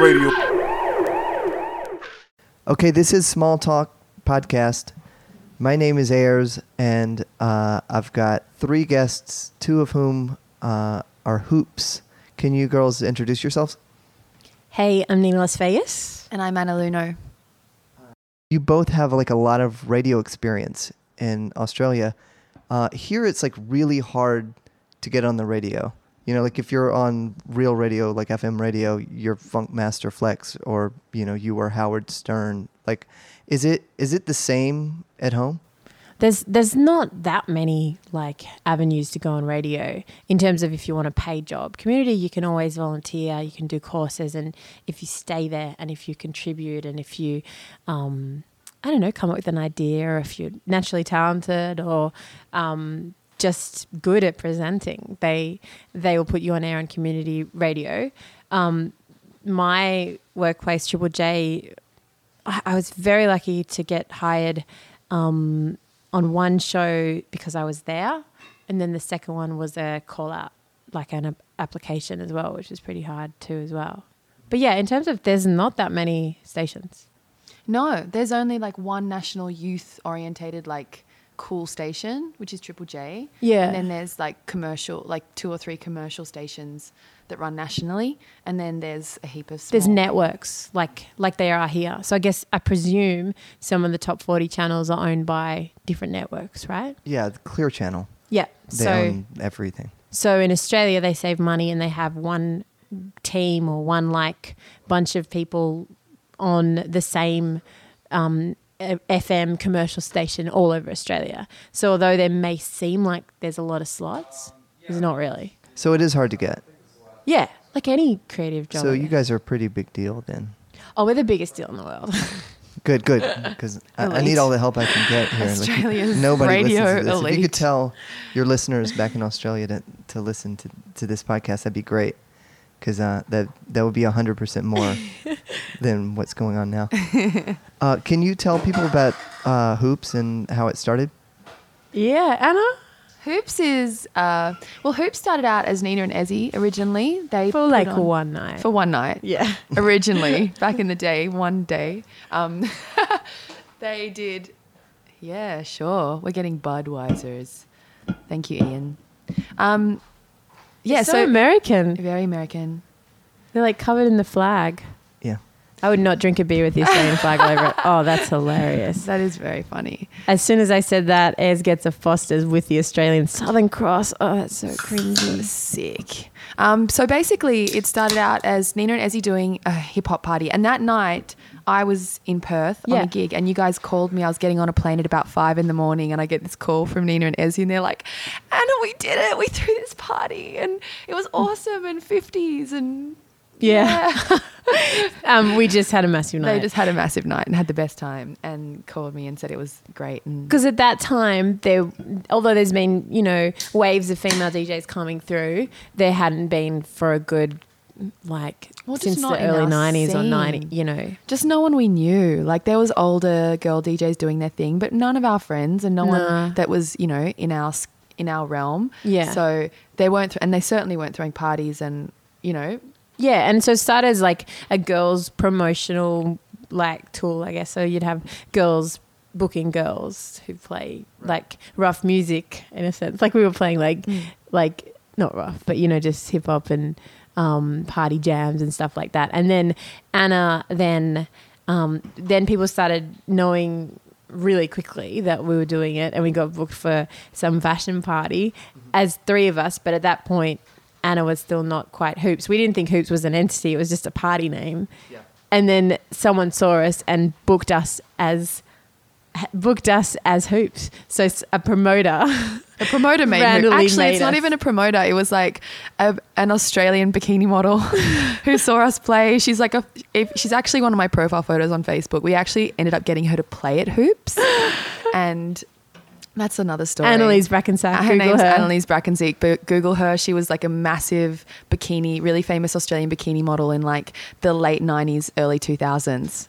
radio. Okay, this is Small Talk Podcast. My name is Ayres, and uh, I've got three guests, two of whom uh, are hoops. Can you girls introduce yourselves? Hey, I'm Nina Las Vegas. And I'm Anna Lunoe. You both have like a lot of radio experience in Australia. Uh, here, it's like really hard to get on the radio. You know, like if you're on real radio, like FM radio, you're Funkmaster Flex, or you know, you were Howard Stern. Like, is it is it the same at home? There's there's not that many like avenues to go on radio in terms of if you want a paid job. Community, you can always volunteer, you can do courses, and if you stay there and if you contribute and if you, um, I don't know, come up with an idea, or if you're naturally talented or um, just good at presenting, they they will put you on air on community radio. Um, my workplace, Triple J, I, I was very lucky to get hired um, on one show because I was there, and then the second one was a call out, like an ap- application as well, which was pretty hard too as well. But yeah, in terms of there's not that many stations. No, there's only like one national youth orientated like cool station, which is Triple J. Yeah. And then there's like commercial, like two or three commercial stations that run nationally, and then there's a heap of. Small There's networks like like they are here. So I guess I presume some of the top forty channels are owned by different networks, right? Yeah, the Clear Channel. Yeah. They so own everything. So in Australia, they save money and they have one team or one like bunch of people on the same um, a- FM commercial station all over Australia. So although there may seem like there's a lot of slots, there's not really. So it is hard to get. Yeah, like any creative job. So you guys are a pretty big deal then. oh, we're the biggest deal in the world. Good, good. Because I, I need all the help I can get here. Like, Australia's nobody radio listens to this. If you could tell your listeners back in Australia to, to listen to, to this podcast, that'd be great. Because uh, that that would be hundred percent more than what's going on now. Uh, can you tell people about uh, hoops and how it started? yeah, Anna. Hoops is uh, well, Hoops started out as Nina and Ezzy originally. They For like on- one night. for one night. yeah. originally back in the day, one day. Um, they did. Yeah, sure. We're getting Budweisers. Thank you, Ian. Um, yeah, so, so, American. very American. They're like covered in the flag. Yeah. I would not drink a beer with the Australian flag over it. Oh, that's hilarious. That is very funny. As soon as I said that, Ayres gets a Foster's with the Australian Southern Cross. Oh, that's so So cringy. sick. Um, so basically, it started out as Nina and Ezzy doing a hip hop party, and that night I was in Perth on Yeah. a gig, and you guys called me. I was getting on a plane at about five in the morning, and I get this call from Nina and Ezzy, and they're like, "Anna, we did it! We threw this party, and it was awesome, and fifties, and Yeah. um, we just had a massive night. they just had a massive night and had the best time, and called me and said it was great, Because at that time, there, although there's been you know waves of female DJs coming through, there hadn't been for a good like Well, since the early our '90s or scene. '90s. You know, just no one we knew. Like there was older girl DJs doing their thing, but none of our friends and no Nah. one that was you know in our in our realm. Yeah. So they weren't, th- and they certainly weren't throwing parties, and you know, Yeah, and so it started as like a girls promotional like tool, I guess. So you'd have girls booking girls who play like rough music in a sense. Like we were playing like mm. like not rough, but you know, just hip hop and um, party jams and stuff like that. And then Anna then um, then people started knowing really quickly that we were doing it and we got booked for some fashion party as three of us, but at that point Anna was still not quite Hoops. We didn't think Hoops was an entity; it was just a party name. And then someone saw us and booked us as booked us as Hoops. So a promoter. a promoter made. Who, actually, made it's not us. even a promoter. It was like a, an Australian bikini model who saw us play. She's like a. If, she's actually one of my profile photos on Facebook. We actually ended up getting her to play at Hoops, and. That's another story. Annalise Braakensiek. Her Google name's her. Annalise Braakensiek, but Google her. She was like a massive bikini, really famous Australian bikini model in like the late 90s, early 2000s.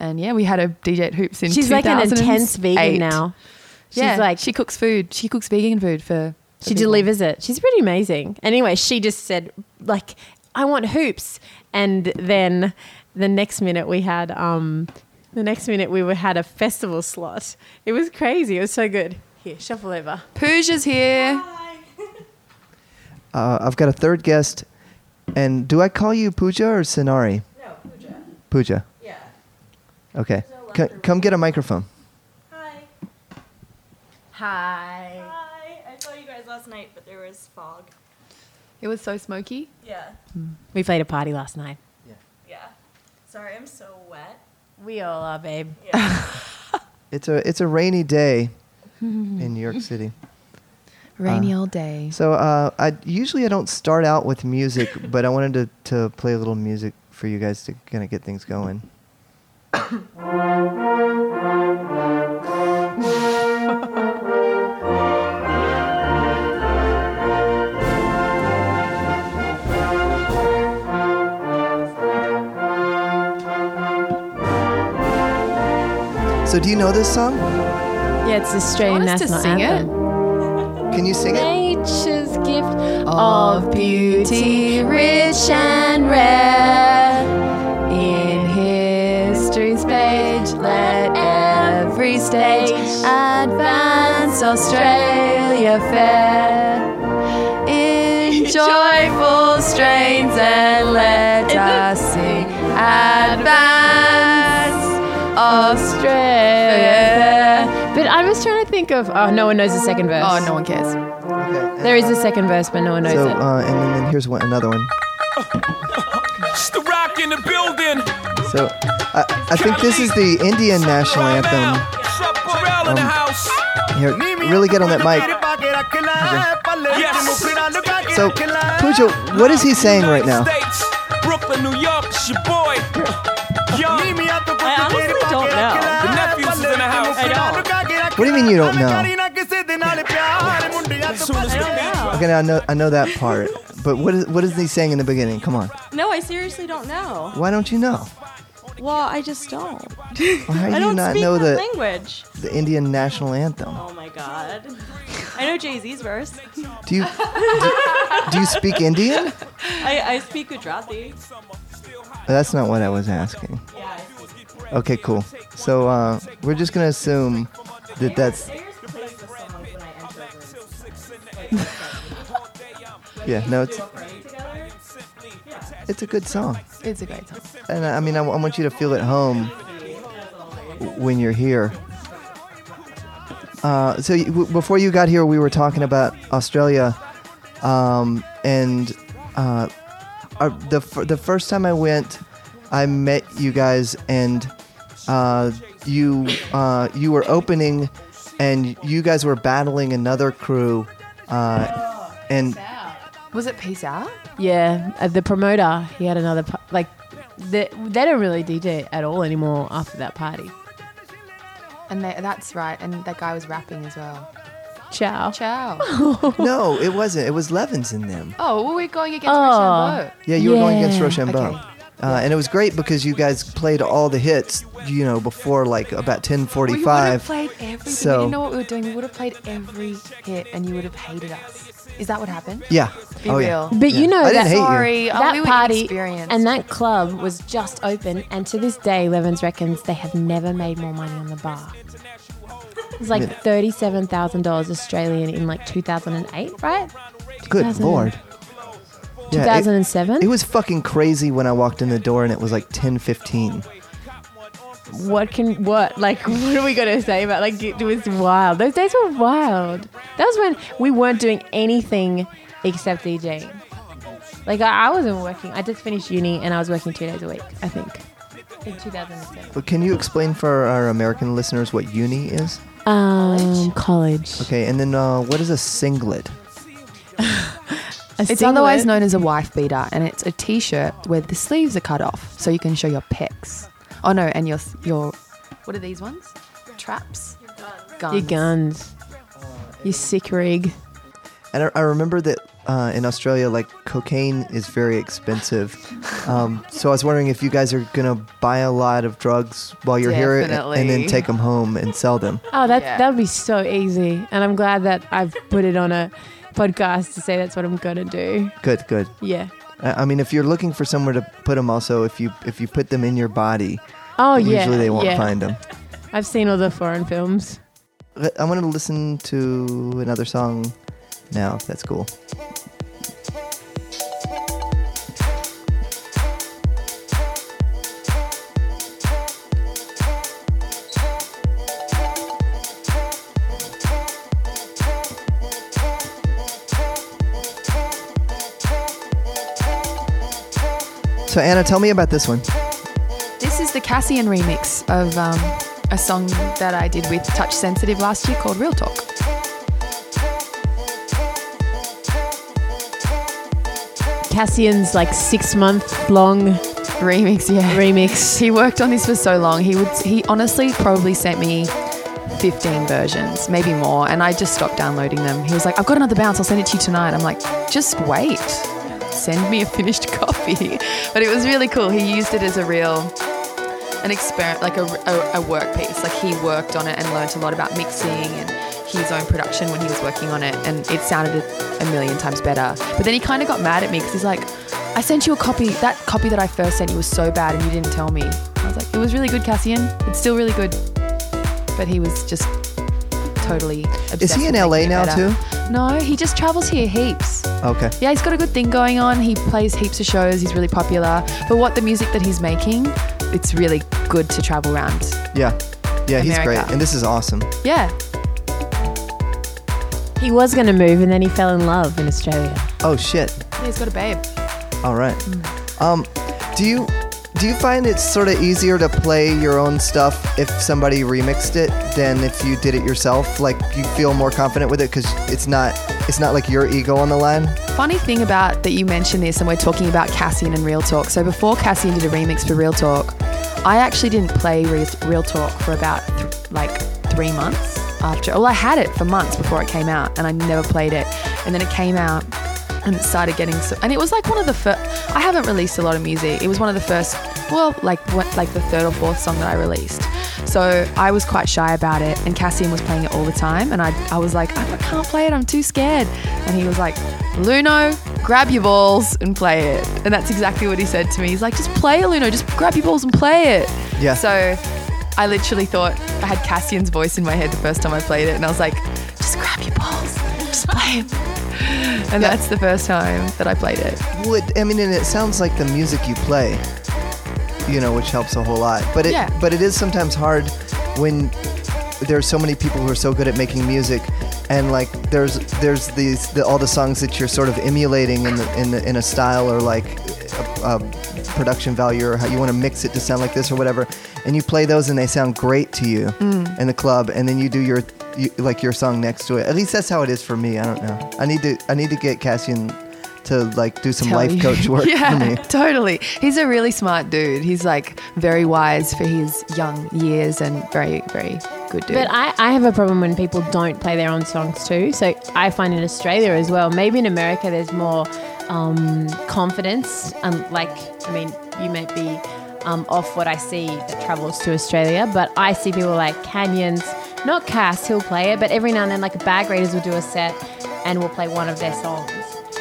And yeah, we had a DJ at Hoops in She's like an intense vegan now. She's yeah, like she cooks food. She cooks vegan food for. for She people. delivers it. She's pretty amazing. Anyway, she just said, like, I want hoops. And then the next minute we had um, the next minute we were had a festival slot. It was crazy. It was so good. Here, shuffle over. Puja's here. Uh, I've got a third guest, and do I call you Puja or Sinari? No, Puja. Puja. Yeah. Okay. No C- come get a microphone. Hi. Hi. Hi. I saw you guys last night, but there was fog. It was so smoky. Yeah. We played a party last night. Yeah. Yeah. Sorry, I'm so wet. We all are, babe. Yeah. It's a it's a rainy day in New York City. Rainy Uh, all day. So uh, I usually I don't start out with music, but I wanted to, to play a little music for you guys to kind of get things going. So do you know this song? Yeah, it's the Australian Want us to national sing it? Can you sing it? Nature's gift Of beauty rich and rare in history's page, let every stage advance Australia fair. In joyful strains and let us sing advance Australia. But I was trying to think of. Oh, no one knows the second verse. Oh, no one cares. Okay. There is a second verse, but no one knows So it. uh, and then, then here's one another one. It's the rock in the building. So I, I think this is the Indian national anthem. Sup, Pharrell in the Um, house. Here, really get on that mic. Yes. So, Puja, what is he saying right now? States, mean you don't know? As soon as the beat Okay, now I know I know that part, but what is what is he saying in the beginning? Come on, No, I seriously don't know. why don't you know? Well, I just don't. Why how do I you don't not speak know that the language. the Indian national anthem? Oh my god. I know Jay Z's verse. Do you do, do you speak Indian? I, I speak Gujarati. That's not what I was asking. Yeah, I. Okay, cool. So uh, we're just gonna assume that that's Players plays the songs when I enter a room. yeah. No, it's it's a good song. It's a great song. And I I mean, I, I want you to feel at home when you're here. Uh, so you, w- before you got here, we were talking about Australia, um, and uh, our, the f- the first time I went, I met you guys, and uh, you uh, you were opening, and you guys were battling another crew, uh, and Was it Peace Out? yeah, uh, the promoter, he had another, pa- like, they, they don't really DJ at all anymore after that party. And they, that's right. And that guy was rapping as well. Ciao. Ciao. no, it wasn't. It was Levins in them. oh, well, we're going against Oh. Rochambeau. Yeah, you were going against Yeah. Rochambeau. Okay. Uh, and it was great because you guys played all the hits, you know, before like about 10:45. We would have 10:45. played everything. we So- didn't know what we were doing. We would have played every hit, and you would have hated us. Is that what happened? yeah. Be oh real. yeah. But you know I didn't that hate you. Sorry, oh, that we were party inexperienced. and that club was just open, and to this day, Levens reckons they have never made more money on the bar. It was like Yeah. thirty-seven thousand dollars Australian in like two thousand and eight, right? Good 2000 lord. Two Yeah, thousand it, it was fucking crazy when I walked in the door and it was like 10:15. what can what like what are we gonna say about like it was wild. Those days were wild. That was when we weren't doing anything except DJing. Like I, I wasn't working. I just finished uni and I was working two days a week. I think in 2007. But can you explain for our American listeners what uni is? Um, college. Okay, and then uh, what is a singlet? A It's singlet. otherwise known as a wife beater, and it's a t-shirt where the sleeves are cut off, so you can show your pecs. Oh no, and your your what are these ones? Traps. Your guns. Your guns. You sick rig. And I, I remember that uh, in Australia, like cocaine is very expensive. Um, so I was wondering if you guys are gonna buy a lot of drugs while you're here, and, and then take them home and sell them. Oh, that Yeah. that would be so easy. And I'm glad that I've put it on a podcast to say that's what I'm gonna do. Good, good. Yeah. I mean, if you're looking for somewhere to put them, also if you if you put them in your body, Oh yeah. usually they won't yeah. find them. I've seen all the foreign films. I want to listen to another song now. If that's cool. So Anna, tell me about this one. This is the Cassian remix of um, a song that I did with Touch Sensitive last year called Real Talk. Cassian's like six month long Remix, yeah. remix. He worked on this for so long. He would he honestly probably sent me 15 versions, maybe more, and I just stopped downloading them. He was like, "I've got another bounce. I'll send it to you tonight." I'm like, "Just wait. Send me a finished copy." But it was really cool. He used it as a real an experiment, like a, a, a work piece. Like he worked on it and learnt a lot about mixing and his own production when he was working on it, and it sounded a, a million times better. But then he kind of got mad at me because he's like, "I sent you a copy. That copy that I first sent you was so bad, and you didn't tell me." I was like, "It was really good, Cassian. It's still really good." But he was just totally. Obsessed Is he in LA now better. too? No, he just travels here heaps. Okay. Yeah, he's got a good thing going on. He plays heaps of shows. He's really popular. But what the music that he's making, it's really good to travel around. Yeah. Yeah, he's great. And this is awesome. Yeah. He was going to move and then he fell in love in Australia. Oh shit. Yeah, he's got a babe. All right. Um, do you do you find it's sort of easier to play your own stuff if somebody remixed it than if you did it yourself? Like you feel more confident with it because it's not it's not like your ego on the line. Funny thing about that you mentioned this, and we're talking about Cassian and Real Talk. So before Cassian did a remix for Real Talk, I actually didn't play Real, Talk for about th- like three months after. Well, I had it for months before it came out, and I never played it. And then it came out, and it started getting so. And it was like one of the first. I haven't released a lot of music. It was one of the first. Well, like what, like the third or fourth song that I released. So I was quite shy about it, and Cassian was playing it all the time, and I, I was like, I can't play it. I'm too scared. And he was like, Lunoe, grab your balls and play it. And that's exactly what he said to me. He's like, just play it, Lunoe. Just grab your balls and play it. Yeah. So I literally thought I had Cassian's voice in my head the first time I played it, and I was like, just grab your balls, just play it. And Yeah. that's the first time that I played it. Would I mean? And it sounds like the music you play, you know, which helps a whole lot. But it Yeah. but it is sometimes hard when there's so many people who are so good at making music. And like there's there's these the, all the songs that you're sort of emulating in the, in the, in a style or like a, a production value or how you want to mix it to sound like this or whatever, and you play those and they sound great to you Mm. in the club, and then you do your you, like your song next to it. At least that's how it is for me. I don't know. I need to I need to get Cassian to like do some Tell life you. coach work yeah, for me. totally. He's a really smart dude. He's like very wise for his young years and very, very good dude. But I, I have a problem when people don't play their own songs too. So I find in Australia as well, maybe in America there's more um, confidence. Um, like, I mean, you may be um, off what I see that travels to Australia, but I see people like Canyons, not Cass, he'll play it, but every now and then, like Bag Raiders will do a set and we'll play one of their songs.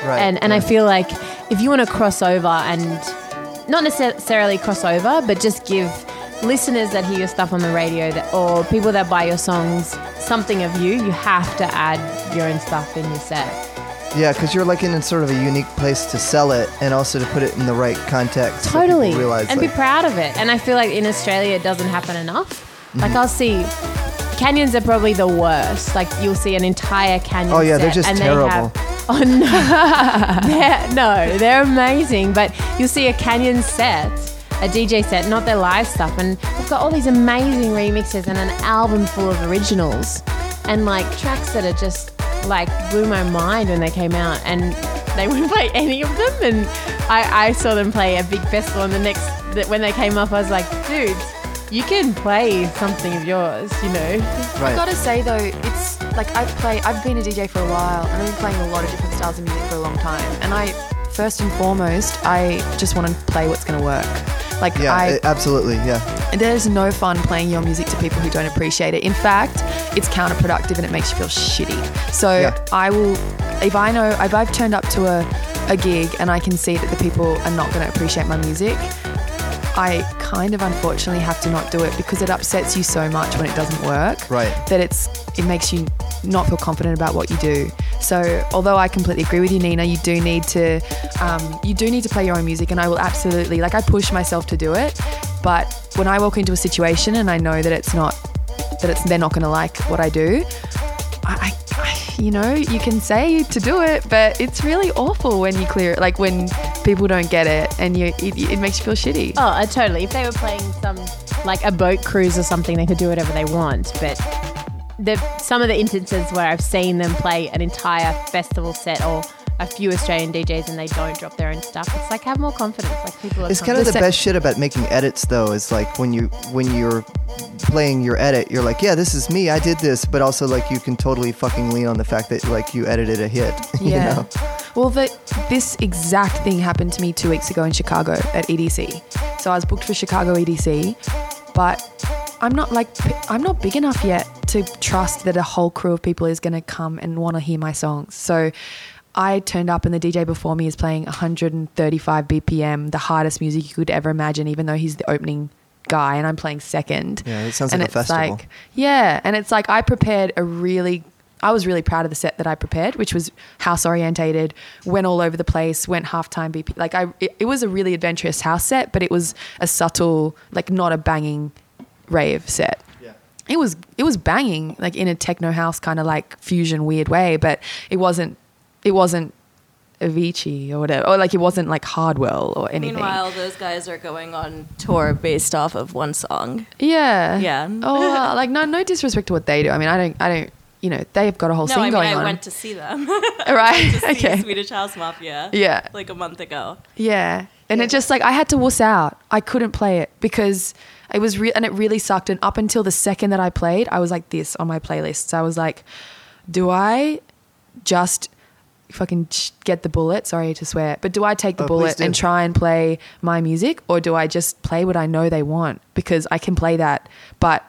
Right, And, and I feel like if you want to cross over and not necessarily cross over, but just give listeners that hear your stuff on the radio that, or people that buy your songs something of you, you have to add your own stuff in your set. Yeah, because you're like in a sort of a unique place to sell it and also to put it in the right context. so Totally. realize and like, be proud of it. And I feel like in Australia it doesn't happen enough. Like mm-hmm. I'll see canyons are probably the worst. Like you'll see an entire canyon. Oh, yeah, they're set just and terrible. They have, oh no, they're, no, they're amazing. But you'll see a canyon set, a DJ set, not their live stuff, and they've got all these amazing remixes and an album full of originals, and like tracks that are just like blew my mind when they came out, and they wouldn't play any of them. And I, I saw them play a big festival, and the next that when they came up, I was like, dudes. You can play something of yours, you know. right. I gotta say though, it's like I've played, I've been a DJ for a while, and I've been playing a lot of different styles of music for a long time. And I, first and foremost, I just want to play what's gonna work. Like yeah, I, it- absolutely. Yeah. there's no fun playing your music to people who don't appreciate it. In fact, it's counterproductive and it makes you feel shitty. So Yeah. I will, if I know, if I've turned up to a a gig and I can see that the people are not going to appreciate my music, I kind of unfortunately have to not do it because it upsets you so much when it doesn't work. Right. That it's it makes you not feel confident about what you do. So although I completely agree with you, Nina, you do need to um, you do need to play your own music, and I will absolutely like I push myself to do it. But when I walk into a situation and I know that it's not that it's they're not going to like what I do, I, I, you know, you can say to do it, but it's really awful when you clear it. Like when people don't get it, and you, it, it makes you feel shitty. Oh, uh, totally. If they were playing some like a boat cruise or something, they could do whatever they want. But the some of the instances where I've seen them play an entire festival set or a few Australian DJs and they don't drop their own stuff, it's like have more confidence. Like people are It's kind of the The best shit about making edits, though. Is like when you when you're playing your edit, you're like, yeah, this is me. I did this, but also like you can totally fucking lean on the fact that like you edited a hit. you Yeah. know? Well, the, this exact thing happened to me two weeks ago in Chicago at EDC. So I was booked for Chicago EDC, but I'm not like I'm not big enough yet to trust that a whole crew of people is going to come and want to hear my songs. So I turned up and the DJ before me is playing 135 BPM, the hardest music you could ever imagine, even though he's the opening guy and I'm playing second. Yeah, it sounds and like a festival. like yeah, and it's like I prepared a really I was really proud of the set that I prepared, which was house orientated, went all over the place, went halftime BP. Like I, it, it was a really adventurous house set, but it was a subtle, like not a banging rave set. Yeah. It was it was banging, like in a techno house kind of like fusion weird way, but it wasn't it wasn't Avicii or whatever, or like it wasn't like Hardwell or anything. Meanwhile, those guys are going on tour based off of one song. yeah, Yeah. Oh, well, like no, no disrespect to what they do. I mean, I don't, I don't, you know, they've got a whole No, scene I mean going I on. went to see them. right? to see okay. Swedish House Mafia. Yeah. Like a month ago. Yeah. And it just like I had to wuss out. I couldn't play it because it was real and it really sucked. And up until the second that I played, I was like this on my playlists. I was like, do I just fucking get the bullet? Sorry to swear, but do I take the Oh, bullet and try and play my music or do I just play what I know they want? Because I can play that. But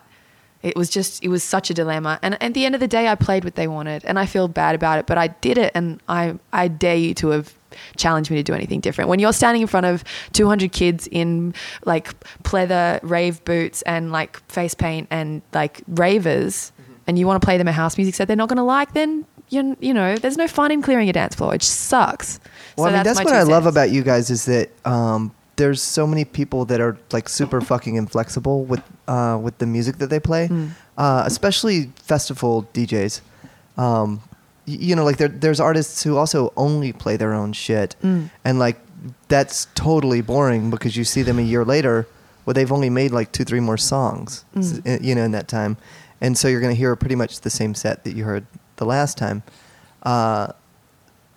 it was just it was such a dilemma and at the end of the day i played what they wanted and i feel bad about it but i did it and i i dare you to have challenged me to do anything different when you're standing in front of 200 kids in like pleather rave boots and like face paint and like ravers mm-hmm. and you want to play them a house music set they're not going to like then you, you know there's no fun in clearing a dance floor it just sucks Well, So I mean, that's my what I love about you guys is that um, there's so many people that are like super fucking inflexible with uh, with the music that they play, Mm. uh, especially festival DJs. Um, you know, like there, there's artists who also only play their own shit, Mm. and like that's totally boring because you see them a year later, well, they've only made like two, three more songs, Mm. you know, in that time, and so you're gonna hear pretty much the same set that you heard the last time. Uh,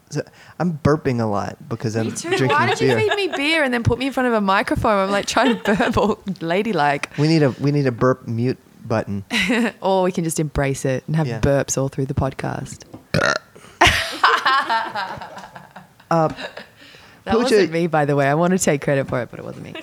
so I'm burping a lot because I'm drinking why did beer. you feed me beer and then put me in front of a microphone i'm like trying to burp all ladylike we need a we need a burp mute button. Or we can just embrace it and have Yeah. burps all through the podcast. Uh, That Puja- wasn't me, by the way. I want to take credit for it, but it wasn't me.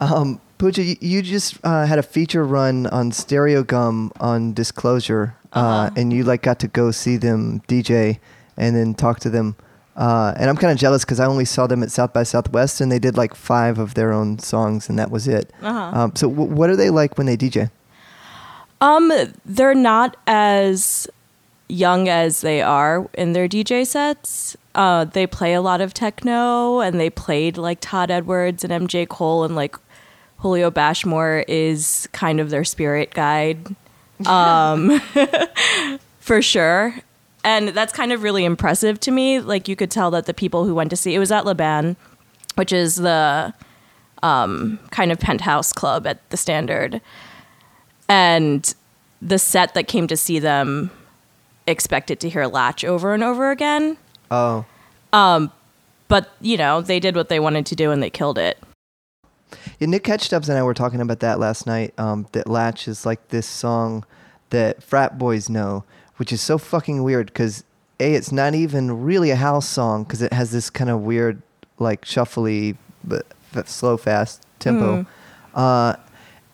um, Puja, you, you just uh, had a feature run on Stereogum on Disclosure, Uh-huh. and you like got to go see them DJ and then talk to them. Uh, and I'm kind of jealous because I only saw them at South by Southwest, and they did like five of their own songs, and that was it. Uh-huh. Um, so, w- what are they like when they DJ? Um, they're not as young as they are in their DJ sets. Uh, they play a lot of techno, and they played like Todd Edwards and MJ Cole, and like Julio Bashmore is kind of their spirit guide, um, for sure. And that's kind of really impressive to me. Like you could tell that the people who went to see it was at Le Bain, which is the um, kind of penthouse club at the Standard and the set that came to see them expected to hear Latch over and over again. Oh, Um, But, you know, they did what they wanted to do and they killed it. Yeah, Nick Catchdubs and I were talking about that last night. Um, that Latch is like this song that frat boys know, which is so fucking weird because a it's not even really a house song because it has this kind of weird like shuffly but slow fast tempo, uh,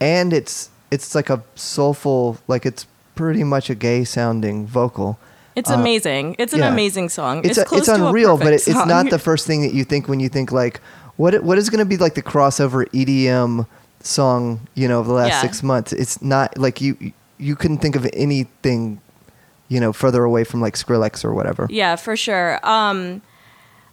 and it's it's like a soulful like it's pretty much a gay sounding vocal. It's amazing. It's an yeah. amazing song. It's It's, a, it's unreal, but it, it's not the first thing that you think when you think like what what is going to be like the crossover EDM song you know of the last Yeah. six months. It's not like you you couldn't think of anything you know further away from like Skrillex or whatever. Yeah, for sure. Um,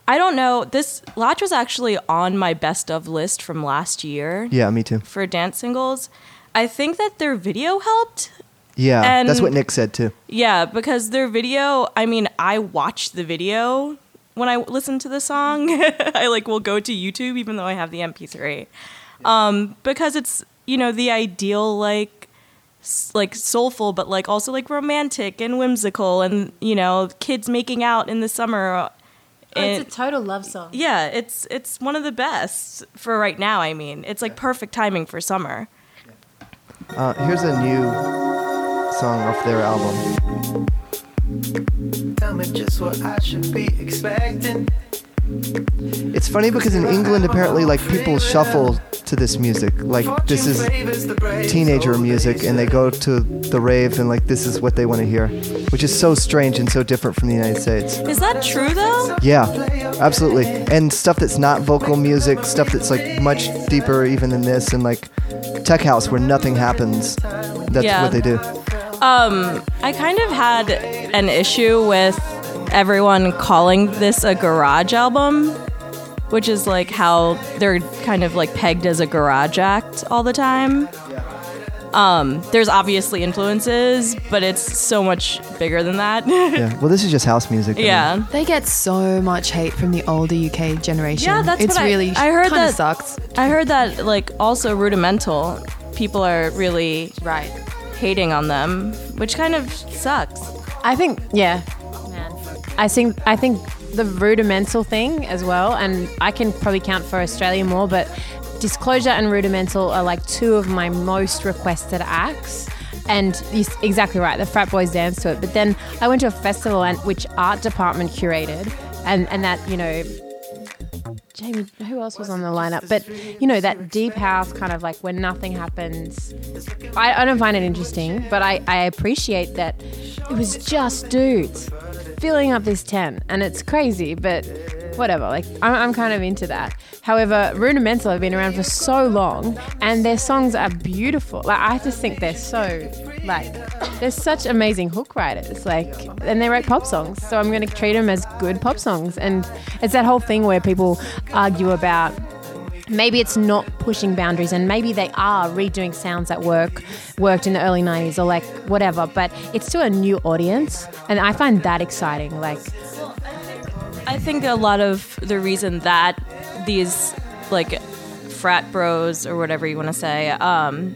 I don't know. This Latch was actually on my best of list from last year Yeah, me too. for dance singles. I think that their video helped. Yeah, that's what Nick said too. Yeah, because their video, I mean, I watched the video when I listen to the song. I like will go to YouTube even though I have the MP3. Um, because it's, you know, the ideal like like soulful but like also like romantic and whimsical and, you know, kids making out in the summer. Oh, And- it's a total love song. yeah, it's it's one of the best for right now, I mean. It's like perfect timing for summer. Uh, here's a new song off their album. Tell me just what I should be expecting. It's funny because in England apparently like people shuffle to this music. Like this is teenager music and they go to the rave and like this is what they want to hear, which is so strange and so different from the United States. Is that true though? Yeah, absolutely. And stuff that's not vocal music, stuff that's like much deeper even than this, and like tech house where nothing happens. That's Yeah. what they do. I kind of had an issue with everyone calling this a garage album, which is like how they're kind of like pegged as a garage act all the time. Um, there's obviously influences, but it's so much bigger than that. Yeah. Well, this is just house music. I mean. yeah. They get so much hate from the older UK generation. Yeah, that's it's what really I heard kinda that- sucks. I heard that like also rudimental people are really Right. Hating on them, which kind of sucks. I think, yeah. I think I think the rudimental thing as well, and I can probably count for Australia more, but Disclosure and Rudimental are like two of my most requested acts. And you're exactly right, the frat boys dance to it. But then I went to a festival and which art department curated, and and that you know Jamie, who else was on the lineup? But you know that deep house kind of like when nothing happens. I, I don't find it interesting, but I, I appreciate that it was just dudes filling up this tent, and it's crazy, but whatever. Like I'm, I'm kind of into that. However, Rudimental have been around for so long, and their songs are beautiful. Like I just think they're so like they're such amazing hook writers. Like and they write pop songs, so I'm going to treat them as good pop songs. And it's that whole thing where people argue about maybe it's not pushing boundaries and maybe they are redoing sounds that work worked in the early 90s or like whatever but it's to a new audience and i find that exciting like I think a lot of the reason that these like frat bros or whatever you want to say, um,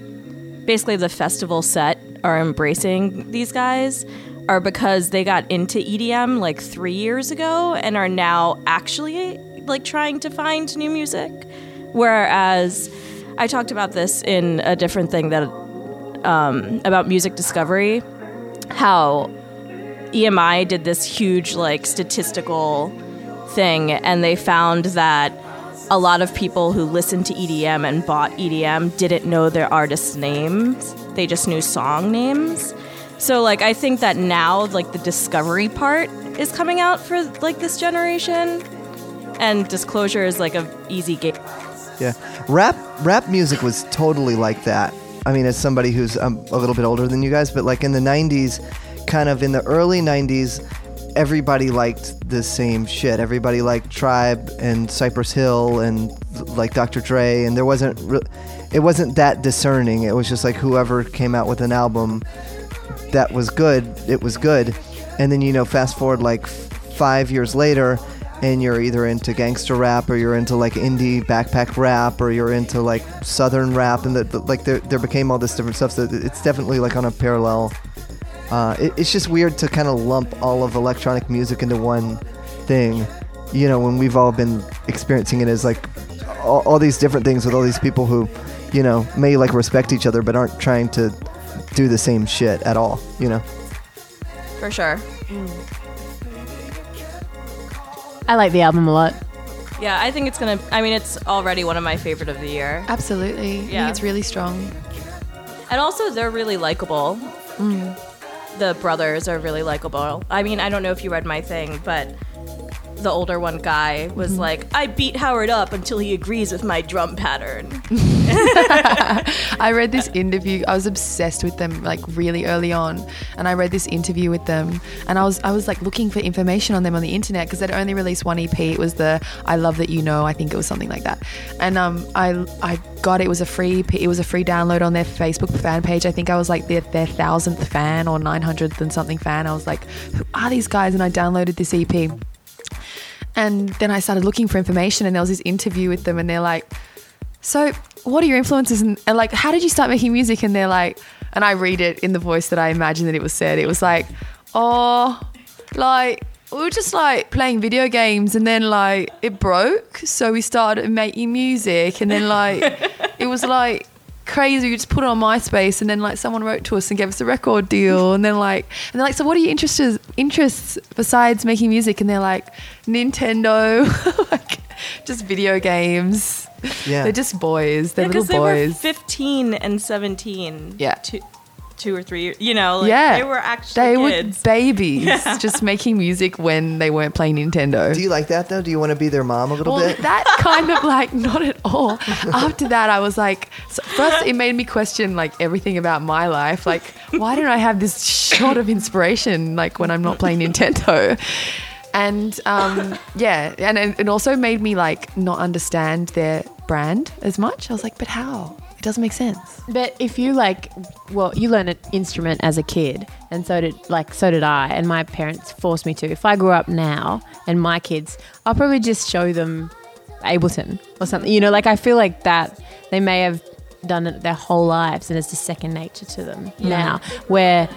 basically the festival set are embracing these guys are because they got into EDM like three years ago and are now actually like trying to find new music. Whereas I talked about this in a different thing that um, about music discovery, how EMI did this huge like statistical thing and they found that a lot of people who listened to EDM and bought EDM didn't know their artists' names. They just knew song names. So like I think that now like the discovery part is coming out for like this generation and disclosure is like a easy game. Yeah, rap rap music was totally like that. I mean, as somebody who's um, a little bit older than you guys, but like in the '90s, kind of in the early '90s, everybody liked the same shit. Everybody liked Tribe and Cypress Hill and like Dr. Dre, and there wasn't re- it wasn't that discerning. It was just like whoever came out with an album that was good, it was good. And then you know, fast forward like f- five years later, and you're either into gangster rap or you're into like indie backpack rap or you're into like southern rap, and the, the, like there there became all this different stuff. So it's definitely like on a parallel. Uh, it, it's just weird to kind of lump all of electronic music into one thing. You know, when we've all been experiencing it as like all, all these different things with all these people who, you know, may like respect each other but aren't trying to do the same shit at all. You know. For sure. i like the album a lot Yeah, I think it's gonna I mean it's already one of my favorite of the year. Absolutely. I Yeah. think it's really strong. And also they're really likable. The brothers are really likable. I mean, I don't know if you read my thing, but the older one guy was Mm-hmm. like, I beat Howard up until he agrees with my drum pattern. I read this interview. I was obsessed with them like really early on, and I read this interview with them, and I was I was like looking for information on them on the internet because they'd only released one EP. It was the I Love That You Know. I think it was something like that, and um I I got it. it was a free it was a free download on their Facebook fan page. I think I was like their their thousandth fan or nine hundredth and something fan. I was like, who are these guys? And I downloaded this EP. And then I started looking for information, and there was this interview with them, and they're like, so what are your influences? And, and like how did you start making music? And they're like and i read it in the voice that i imagined that it was said. It was like oh like we were just like playing video games and then like it broke. So we started making music and then like it was like crazy we just put it on myspace and then like someone wrote to us and gave us a record deal and then like and they're like so what are your interests interests besides making music and they're like nintendo like just video games Yeah. they're just boys. They're because little they were boys. 15 and 17. Yeah. Two, two or three years. You know, like, yeah, they were actually they kids. were babies, just making music when they weren't playing Nintendo. Do you like that though? Do you want to be their mom a little well, bit? that kind of like not at all. After that, I was like, so first it made me question like everything about my life. Like, why don't I have this shot of inspiration like when I'm not playing Nintendo? And um, yeah, and it it also made me like not understand their brand as much. I was like, but how? It doesn't make sense. But if you like, well, you learn an instrument as a kid, and so did like so did I, and my parents forced me to. If I grew up now and my kids, I'll probably just show them Ableton or something. You know, like I feel like that they may have done it their whole lives, and it's just second nature to them now. Where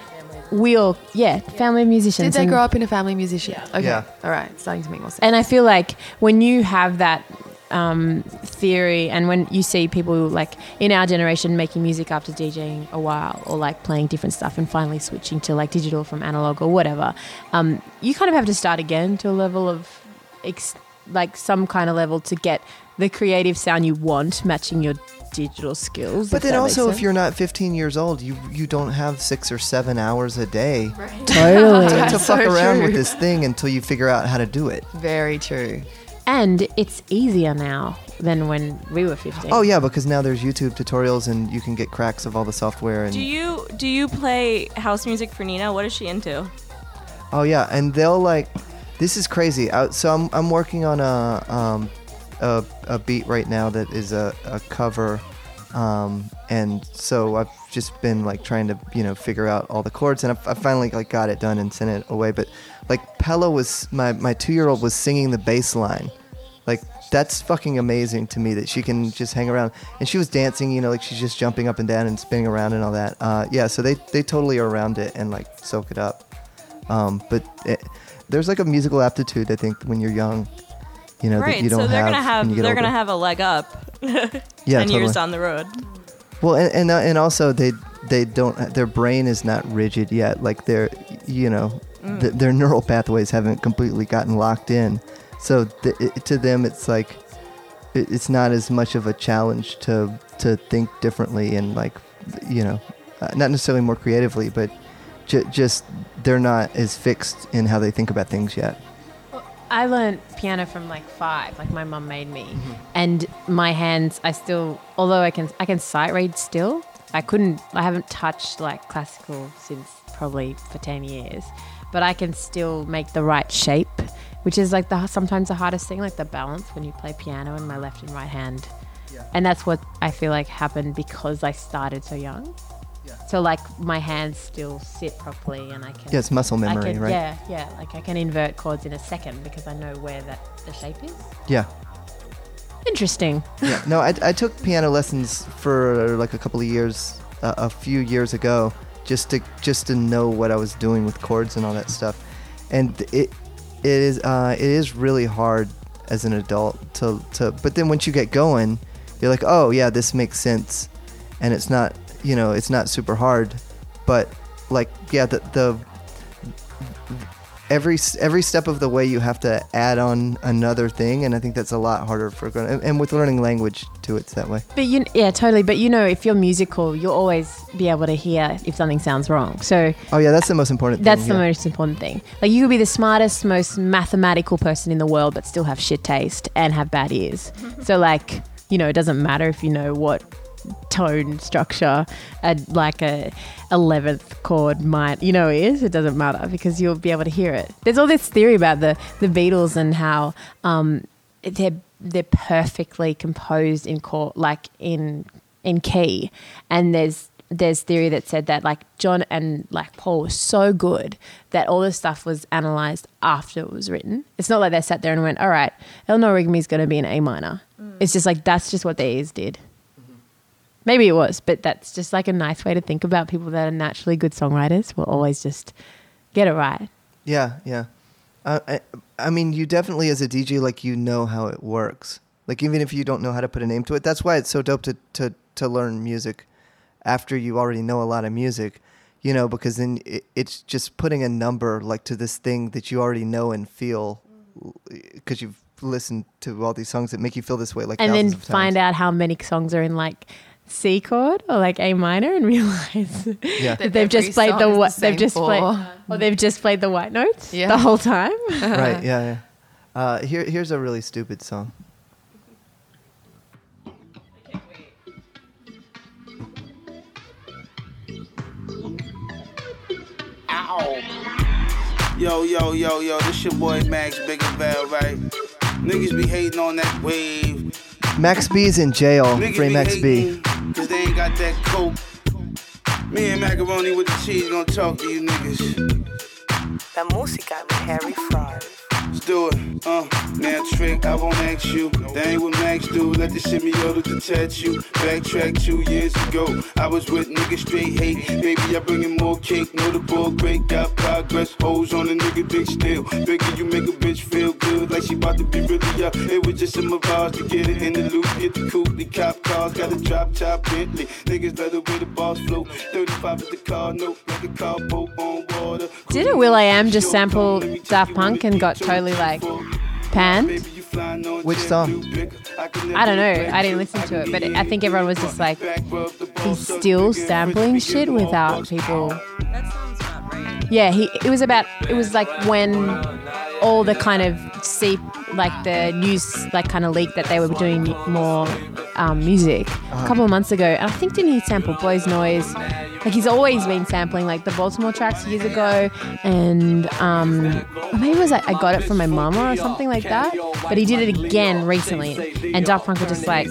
we all, yeah, family musicians. Did they grow up in a family musician? Okay. Yeah. All right. Starting to make more sense. and I feel like when you have that um, theory, and when you see people like in our generation making music after DJing a while, or like playing different stuff, and finally switching to like digital from analog or whatever, um, you kind of have to start again to a level of ex- like some kind of level to get the creative sound you want, matching your digital skills. But then also, if you're not 15 years old, you you don't have six or seven hours a day totally, to, to fuck so around true. with this thing until you figure out how to do it. Very true. And it's easier now than when we were fifteen. Oh yeah, because now there's YouTube tutorials and you can get cracks of all the software and Do you do you play house music for Nina? What is she into? oh yeah, and they'll like this is crazy. I, so I'm I'm working on a um a, a beat right now that is a, a cover um and so I've just been like trying to you know figure out all the chords and I, I finally like got it done and sent it away but like Pella was my my two year old was singing the bass line. Like that's fucking amazing to me that she can just hang around. And she was dancing you know like she's just jumping up and down and spinning around and all that. Uh, yeah so they they totally are around it and like soak it up. Um, but it, there's like a musical aptitude i think when you're young you know that you don't So they're have gonna have when you get they're gonna have a leg up yeah ten totally. years down the road. well and and, uh, and also they they don't their brain is not rigid yet. Like they're you know th- their neural pathways haven't completely gotten locked in so th- it, to them it's like it, it's not as much of a challenge to to think differently and like you know uh, not necessarily more creatively but j- just they're not as fixed in how they think about things yet I learned piano from like five. Like my mum made me, and my hands. I still, although I can, I can sight read still. I couldn't. I haven't touched like classical since probably for ten years, but I can still make the right shape, which is like the sometimes the hardest thing, like the balance when you play piano in my left and right hand. And that's what I feel like happened because I started so young. Yeah. So like my hands still sit properly, and I can. yeah it's muscle memory can, right Yeah, yeah. Like I can invert chords in a second because I know where that the shape is. yeah Interesting. yeah no I, I took piano lessons for like a couple of years uh, a few years ago just to just to know what i was doing with chords and all that stuff. And it it is uh, it is really hard as an adult to, to but then once you get going you're like oh yeah this makes sense. And it's not you know it's not super hard but like yeah the, the every every step of the way you have to add on another thing, and I think that's a lot harder for grown. And, and with learning language too, it's that way. But you, yeah, totally. But you know, if you're musical, you'll always be able to hear if something sounds wrong. So Oh yeah, that's the most important. thing. that's the yeah. most important thing. Like you could be the smartest, most mathematical person in the world, but still have shit taste and have bad ears. so like, you know, it doesn't matter if you know what tone structure a like a 11th chord might you know is it doesn't matter because you'll be able to hear it there's all this theory about the the beatles and how um they're they're perfectly composed in chord like in in key and there's there's theory that said that like John and like Paul were so good that all this stuff was analyzed after it was written. It's not like they sat there and went, "All right, Eleanor Rigby's going to be an A minor." It's just like that's just what their ears did. Maybe it was, but that's just like a nice way to think about people that are naturally good songwriters. Will always just get it right. Yeah, yeah. Uh, I, I mean, you definitely, as a DJ, like you know how it works. Like even if you don't know how to put a name to it, that's why it's so dope to to to learn music after you already know a lot of music. You know, because then it, it's just putting a number like to this thing that you already know and feel, because you've listened to all these songs that make you feel this way. Like and then find out how many songs are in like C chord or like A minor and realize Yeah. that they've just played the song what the they've same just played or they've just played the white notes Yeah. the whole time. right. Yeah, yeah. Uh, here, here's a really stupid song. Yo, yo, yo, yo, this your boy Max Big and Val, right? Niggas be hating on that wave. Max B's in jail. Niggas Free Max B. Cause they ain't got that coke. Me and Macaroni with the cheese gonna talk to you niggas. La música de Harry Fraud. Let's do it. Uh, now trick, I won't ask you. That ain't what Max do. Let the shimmy order to touch you. Backtrack two years ago. I was with niggas straight hate. Baby, I bring in more cake. Know the ball great. Got progress. Hoes on a nigga dick still. Bigger, you make a bitch feel good. Like she about to be really up. It was just a mirage to get it in the loop. Get the coupe, the cop cars. Got a drop top Bentley. Niggas let the way the boss flow. 35 is the car note. Like a car boat on water. Didn't Will I Am just sample Daft Punk and got totally like panned? Which song? I don't know. I didn't listen to it, but I think everyone was just like, he's still sampling shit without people. That sounds about right. Yeah, he. It was about. It was like when all the kind of see, like the news, like kind of leaked that they were doing more um, music a couple of months ago. And I think didn't he sample Boys Noize? Like he's always been sampling like the Baltimore tracks years ago, and um, maybe it was like I got it from my mama or something like that. But he did it again recently, and Daft Punk were just like,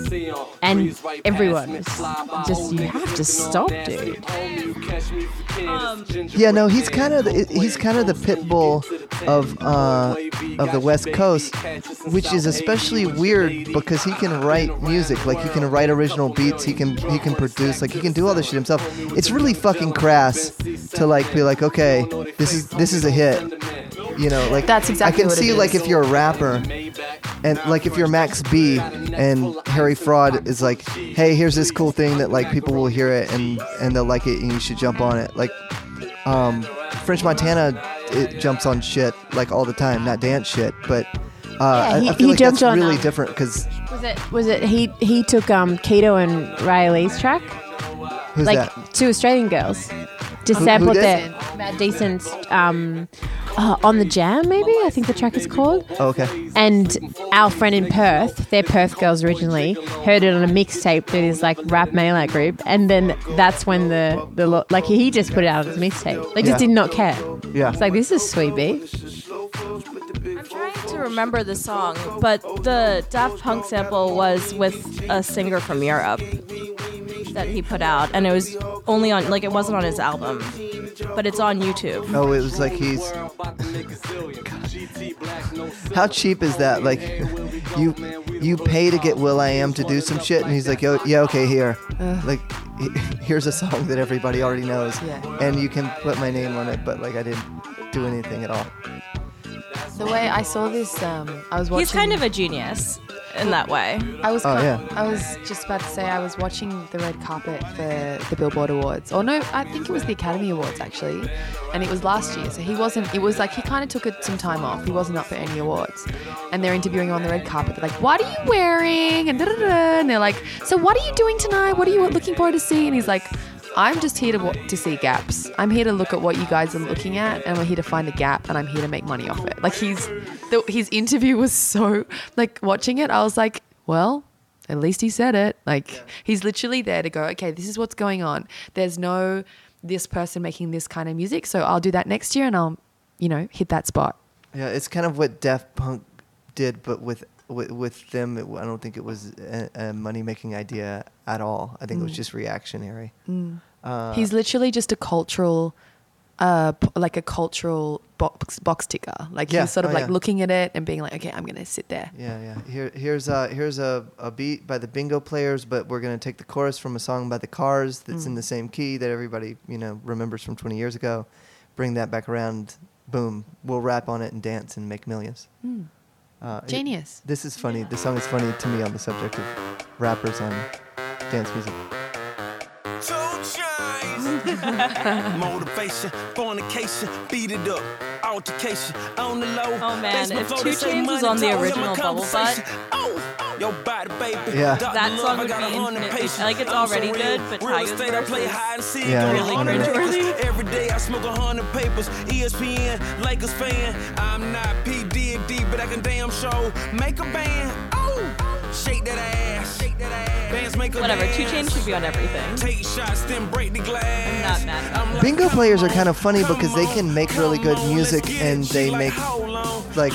and everyone was just, you have to stop, dude. Yeah, no, he's kind of the, he's kind of the Pitbull of uh, of the West Coast, which is especially weird because he can write music, like he can write original beats, he can he can produce, like he can do all this shit himself. It's really fucking crass to like be like, okay, this is this is a hit, you know, like That's exactly I can see like if you're a rapper. And like if you're Max B and Harry Fraud is like, hey, here's this cool thing that like people will hear it and and they'll like it and you should jump on it. Like um, French Montana it jumps on shit like all the time, not dance shit, but uh, I, he- I feel he like jumped that's on, really um, different because Was it? Was it? He he took um Kito and Riley's track, who's like that? two Australian girls, just Who- sampled who their did? their decent um uh, on the jam maybe I think the track is called. Oh, okay. And our friend in Perth, they're Perth girls originally, heard it on a mixtape that is like rap mailer group, and then that's when the the lo- like he just put it out as a mixtape. They just Yeah. did not care. Yeah. It's like this is sweet beat. I'm trying to remember the song, but the Daft Punk sample was with a singer from Europe that he put out, and it was only on like it wasn't on his album, but it's on YouTube. Oh, it was like he's. How cheap is that? Like, you you pay to get Will I Am to do some shit, and he's like, Yo, yeah, okay, here. Like, here's a song that everybody already knows, Yeah. and you can put my name on it, but like I didn't do anything at all. The way I saw this, um, I was watching. He's kind of a genius in that way. I was. Oh, ki- yeah. I was just about to say I was watching the red carpet for the Billboard Awards, or no, I think it was the Academy Awards actually, and it was last year. So he wasn't. It was like he kind of took it some time off. He wasn't up for any awards, and they're interviewing him on the red carpet. They're like, "What are you wearing?" And da da da. And they're like, "So what are you doing tonight? What are you looking forward to see?" And he's like. I'm just here to wa- to see gaps. I'm here to look at what you guys are looking at, and we're here to find a gap, and I'm here to make money off it. Like he's, the, his interview was so like watching it. I was like, well, at least he said it. Like he's literally there to go, okay, this is what's going on. There's no this person making this kind of music, so I'll do that next year, and I'll, you know, hit that spot. Yeah, it's kind of what Daft Punk did, but with with, with them, it, I don't think it was a, a money making idea at all. I think it was Mm. just reactionary. Uh, He's literally just a cultural, uh, like a cultural box box ticker. Like Yeah. he's sort of Oh, like yeah. looking at it and being like, okay, I'm gonna sit there. Yeah, yeah. Here, here's a here's a, a beat by the Bingo Players, but we're gonna take the chorus from a song by the Cars that's in Mm. the same key that everybody you know remembers from 20 years ago. Bring that back around. Boom. We'll rap on it and dance and make millions. Mm. Uh, it- Genius. this is funny. The song is funny to me on the subject of rappers on dance music. Two Chainz. Motivation, fornication, beat it up. Altercation on the low. Oh, man, Basement if Two they say Chainz was on the talk, hear my original Bubble Butt- conversation. Oh, oh, your body, baby. Yeah. That song would be a hundred infinitely- patients. like, it's I'm so already good, but Real Tiger's I play verse is hide and seek. Yeah, really cringeworthy. Every day I smoke a hundred papers. ESPN, Lakers fan. I'm not P Diddy, but I can damn show make a band. Oh, shake that ass. Whatever. Two dance. Chainz should be on everything. Take shots, then break the glass. I'm not mad about I'm Bingo players are kind of funny because they can make really good music and they make, like,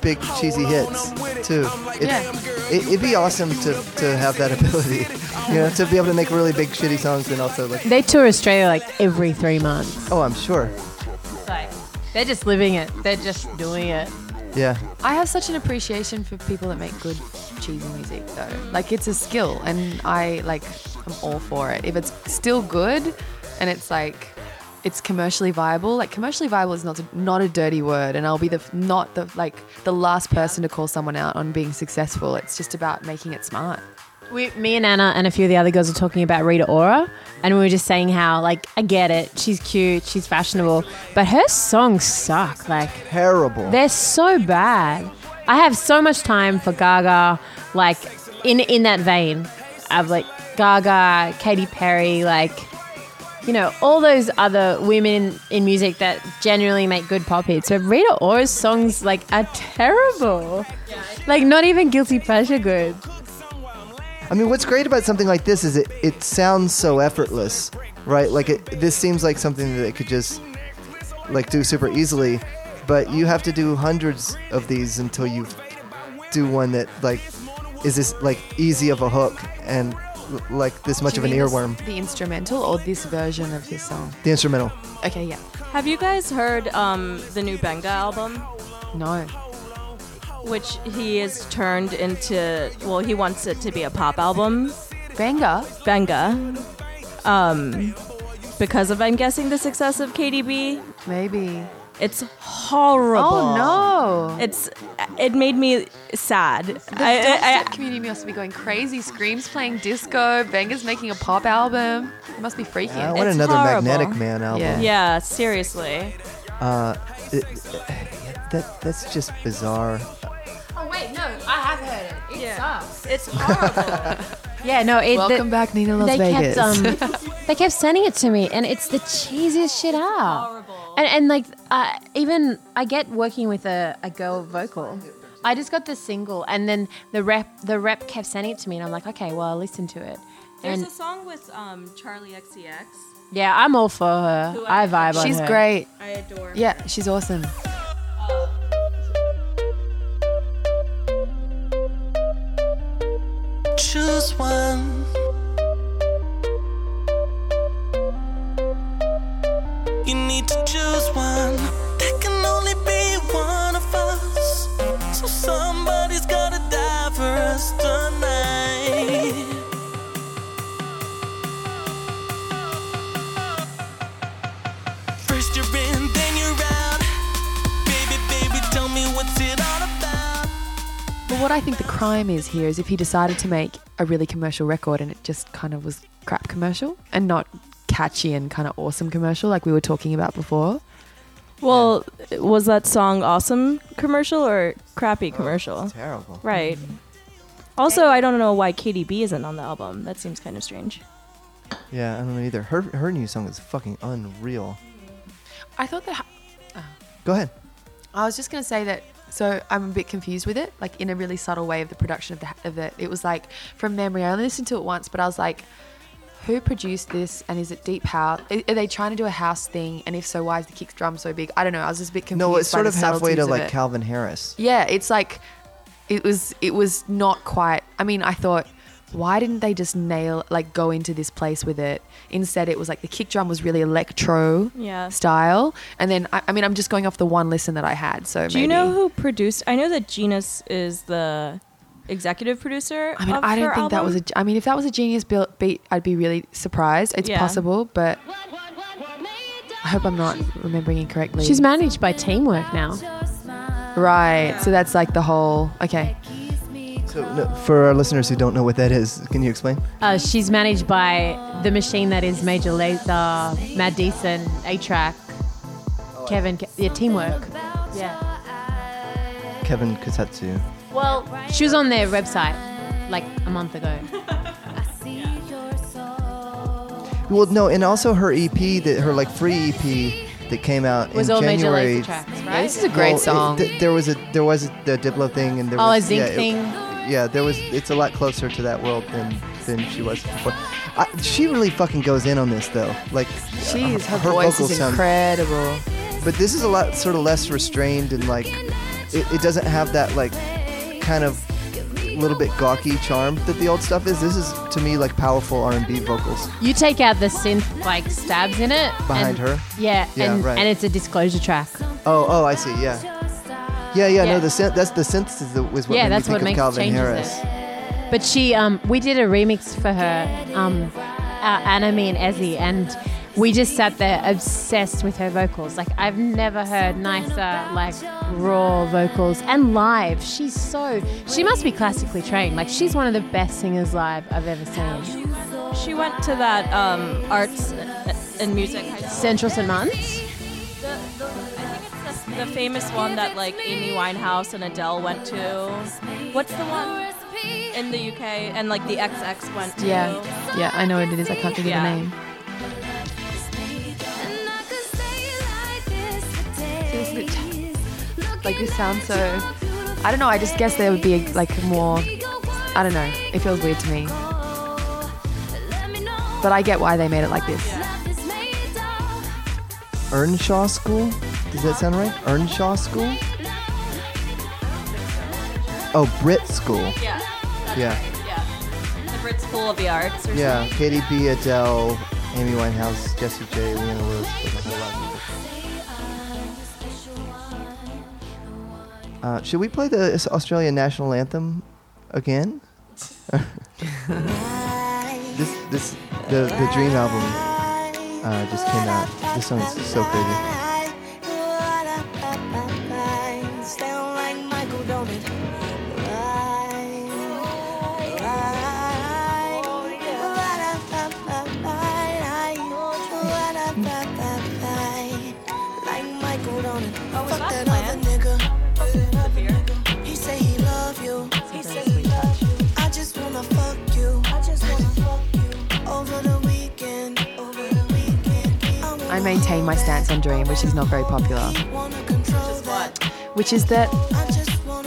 big cheesy hits I'm with it. too. It, damn, girl, it, you it'd be awesome to, to have that ability, you know, to be able to make really big shitty songs and also like, They tour Australia like every three months. oh, I'm sure, Like they're just living it. They're just doing it. yeah. I have such an appreciation for people that make good cheesy music though. Like it's a skill and I like I'm all for it. If it's still good and it's like it's commercially viable, like commercially viable is not a, not a dirty word and I'll be the not the like the last person to call someone out on being successful. It's just about making it smart. We, me and Anna and a few of the other girls were talking about Rita Ora, and we were just saying how, like, I get it, she's cute, she's fashionable, but her songs suck. Like, Terrible. they're so bad. I have so much time for Gaga, like, in in that vein of like Gaga, Katy Perry, like, you know, all those other women in music that generally make good pop hits. But Rita Ora's songs, like, are terrible. Like, not even guilty pleasure good. I mean, what's great about something like this is it, it sounds so effortless, right? Like it, this seems like something that it could just like do super easily, but you have to do hundreds of these until you do one that like is this like easy of a hook and l- like this much of an earworm. The instrumental or this version of his song? The instrumental. Okay, yeah. Have you guys heard um, the new Benga album? No. Which he has turned into, well, he wants it to be a pop album. Benga? Benga. Um, because of, I'm guessing, the success of Katy B. Maybe. It's horrible. Oh no. It's it made me sad. The I, I, dubstep community must be going crazy. Skream's playing disco. Benga's making a pop album. It must be freaking. I want It's another horrible. Magnetic Man album. Yeah. yeah, seriously. Uh, it, that that's just bizarre. Oh wait, no, I have heard it. It Yeah. sucks. It's horrible. Yeah, no, it. Welcome the, back, Nina Las they Vegas. kept um, they kept sending it to me, and it's the cheesiest shit out. Horrible. And and like uh, even I get working with a, a girl vocal. I just got the single, and then the rep the rep kept sending it to me, and I'm like, okay, well, I'll listen to it. There's And a song with um, Charli XCX. yeah, I'm all for her. Who I I- vibe on She's her. great. I adore. Yeah, she's awesome. Choose one. You need to choose one. Can only be one of us. So die for us tonight. First you're in, then you're out. Baby, baby, tell me Well, what I think the crime is here is if he decided to make a really commercial record and it just kind of was crap commercial and not catchy and kind of awesome commercial like we were talking about before. Well, was that song awesome commercial or crappy Oh, commercial? it's terrible. Right. Mm-hmm. Also, I don't know why Katy B isn't on the album. That seems kind of strange. Yeah, I don't know either. Her her new song is fucking unreal. I thought that oh. Go ahead. I was just gonna say that. So I'm a bit confused with it, like in a really subtle way of the production of the of it. It was like from memory. I only listened to it once, but I was like, who produced this? And is it deep house? Are are they trying to do a house thing? And if so, why is the kick drum so big? I don't know. I was just a bit confused. No, it's sort the of halfway to of like it. Calvin Harris. Yeah, it's like it was. It was not quite. I mean, I thought. Why didn't they just nail like go into this place with it? Instead, it was like the kick drum was really electro Yeah. style, and then I, I mean I'm just going off the one listen that I had. So Do you know who produced? I know that Geeneus is the executive producer. I mean, of I don't her think that was a. album. I mean, if that was a Geeneus built beat, I'd be really surprised. It's Yeah. possible, but I hope I'm not remembering incorrectly. She's managed by Teamwork now. right. So that's like the whole. Okay. So no, for our listeners who don't know what that is, can you explain? Uh, she's managed by the machine that is Major Lazer, Mad Decent, A-Trak, Kevin. Ke- yeah, Teamwork. Yeah. Kevin Kusatsu. Well, she was on their website like a month ago. Well, no, and also her EP, that her like free EP that came out Was in all Major January. Lazer tracks, Yeah, right? this is a great Well, it- song. th- there was a there was the Diplo thing, and there Oh, a was Zinc yeah, it- thing. yeah, there was. It's a lot closer to that world than than she was before. I, she really fucking goes in on this though. Like, Jeez, her, her voice vocals is sound- incredible. but this is a lot sort of less restrained and like it, it doesn't have that like kind of little bit gawky charm that the old stuff is. This is to me like powerful R&B vocals You take out the synth like stabs in it. behind and- her. Yeah, Yeah, and, right. and it's a disclosure track. Oh, oh, I see. Yeah. Yeah, yeah, Yeah. no, the synth, that's the synthesis that was what Yeah, made that's me what think makes of Calvin Harris. it. But she, um, we did a remix for her, um, uh, Anna, me, and Ezzy, and we just sat there obsessed with her vocals. Like I've never heard nicer, like raw vocals and live. She's so, she must be classically trained. Like she's one of the best singers live I've ever seen. She went to that um, arts and music. Central St. Martin's. The, the, I think it's the, the famous one that like Amy Winehouse and Adele went to. What's the one in the UK and like the XX went to? Yeah, yeah, I know what it is. I can't think Yeah. of the name. Like this sounds so. I don't know. I just guess there would be like more. I don't know. It feels weird to me. But I get why they made it like this. Earnshaw School? Does that sound right? Earnshaw School? Oh, Brit School. Yeah, Yeah. yeah. The Brit School of the Arts or Yeah, something. Katy B, Adele, Amy Winehouse, Jessie J, Leona Lewis, Uh, should we play the Australian national anthem again? this, this, the, The-Dream album uh, just came out. This song is so crazy. My stance on Dream, which is not very popular. wanna control that. Which is that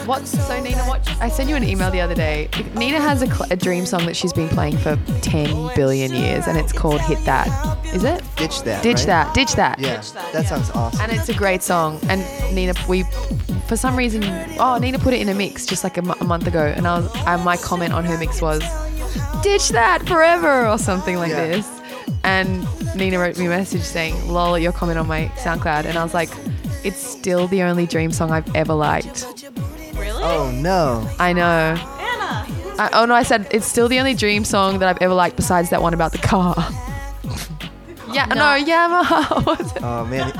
What? So Nina, what? I sent you an email the other day. Nina has a, cl- a dream song that she's been playing for 10 billion years, and it's called "Hit That." Is it? Ditch that. Ditch right? that. Ditch that. Yeah, Ditch That, that yeah. sounds awesome. And it's a great song. And Nina, we, for some reason, oh, Nina put it in a mix just like a, month ago, and I was, and my comment on her mix was, "Ditch that forever" or something like Yeah. this. And Nina wrote me a message saying, "Lol, your comment on my SoundCloud," and I was like, "It's still the only Dream song I've ever liked." Really? oh no. I know. Anna. I, oh no, I said it's still the only Dream song that I've ever liked besides that one about the car. yeah, no, Yamaha. What's it? Oh man.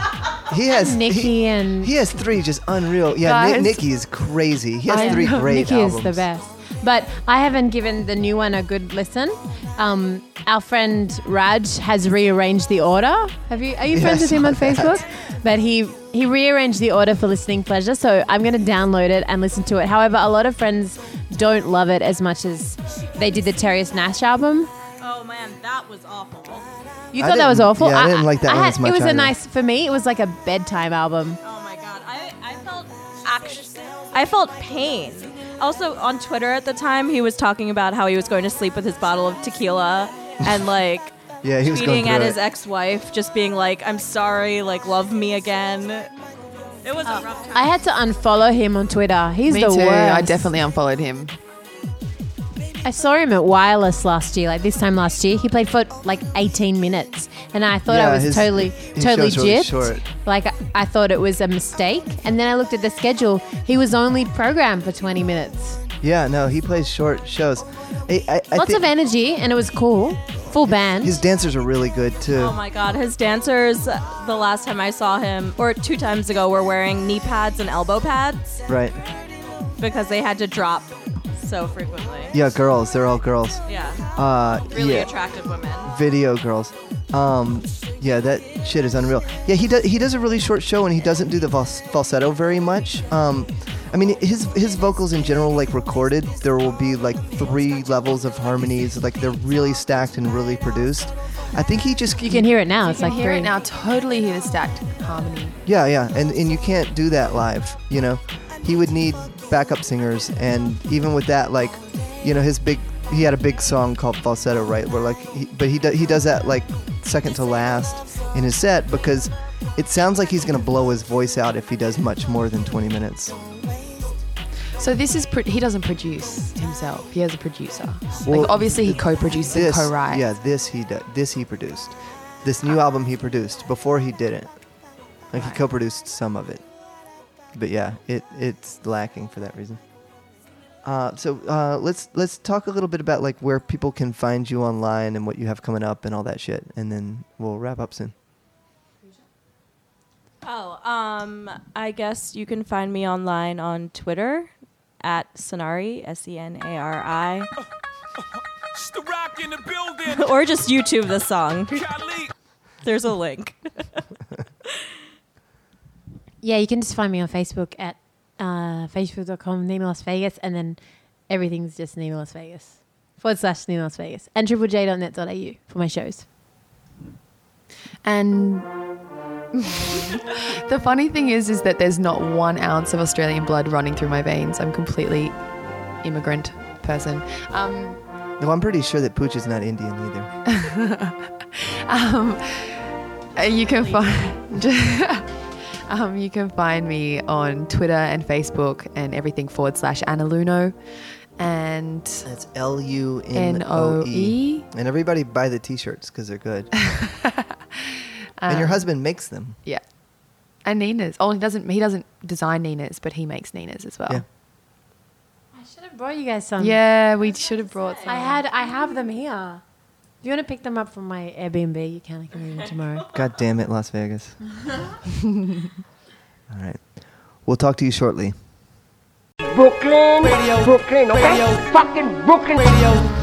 He has Nicki he, and he has three just unreal. Yeah, Ni- Guys. Nicki is crazy. He has I three know, great Nicki albums. is the best. But I haven't given the new one a good listen. Um, our friend Raj has rearranged the order. Have you? Are you friends I with him saw on that. Facebook? But he he rearranged the order for listening pleasure. So I'm going to download it and listen to it. However, a lot of friends don't love it as much as they did the Terius Nash album. Oh man, that was awful. You thought that was awful. yeah, I didn't like that I, one as much It was a nice for me. It was like a bedtime album. Oh my god, I, I felt actually, I felt pain. Also on Twitter at the time, he was talking about how he was going to sleep with his bottle of tequila and like Yeah, he was going tweeting at through his ex-wife, just being like, "I'm sorry, like love me again." It was a uh, rough time. I had to unfollow him on Twitter. He's Me the too. worst. I definitely unfollowed him. I saw him at Wireless last year, like this time last year. He played for like 18 minutes, and I thought Yeah, I was his- totally, his totally show's really gypped. Like I, I thought it was a mistake, and then I looked at the schedule. He was only programmed for 20 minutes. Yeah, no, he plays short shows. I, I, I Lots think of energy, and it was cool. Full band. his dancers are really good too. Oh my god, his dancers the last time I saw him or two times ago were wearing knee pads and elbow pads right. because they had to drop so frequently. Yeah, girls. They're all girls. Yeah. Uh, Really yeah. attractive women. video girls. Um, yeah, that shit is unreal. Yeah, he does. He does a really short show, and he doesn't do the fals- falsetto very much. Um, I mean, his his vocals in general, like recorded, there will be like three levels of harmonies. Like they're really stacked and really produced. I think he just you can hear it now. You It's can like hear three. it now. Totally hear the stacked harmony. Yeah, yeah, and and you can't do that live. You know, he would need backup singers, and even with that, like, you know, his big he had a big song called Falsetto, right? Where like, he, but he do, he does that like second to last in his set because it sounds like he's gonna blow his voice out if he does much more than 20 minutes. So this is pro- he doesn't produce himself. He has a producer. Well, like obviously he co-produces and This, co-writes. yeah, this he did. This he produced. This new album he produced. Before he didn't. Like he co-produced some of it. But yeah, it it's lacking for that reason. Uh, so uh, let's let's talk a little bit about like where people can find you online and what you have coming up and all that shit, and then we'll wrap up soon. Oh, um, I guess you can find me online on Twitter at Senari, S E N A R I, It's the rock in the building. or just YouTube the song. There's a link. Yeah, you can just find me on Facebook at uh, facebook.com Nina Las Vegas, and then everything's just Nina Las Vegas forward slash Nina Las Vegas and triplej.net.au for my shows. And the funny thing is, is that there's not one ounce of Australian blood running through my veins. I'm completely immigrant person. Um, No, I'm pretty sure that Pooch is not Indian either. um, you can find um, you can find me on Twitter and Facebook and everything forward slash Anna Lunoe and That's L U N N O O E. And everybody buy the T-shirts because they're good. and your Um, husband makes them. Yeah, and Nina's. Oh, he doesn't. He doesn't design Nina's, but he makes Nina's as well. Yeah. I should have brought you guys some. Yeah, we should have brought some. I had I have them here. If you want to pick them up from my Airbnb, you can. I can leave them tomorrow. God damn it, Las Vegas. All right. We'll talk to you shortly. Brooklyn, Brooklyn, okay? Fucking Brooklyn. Radio.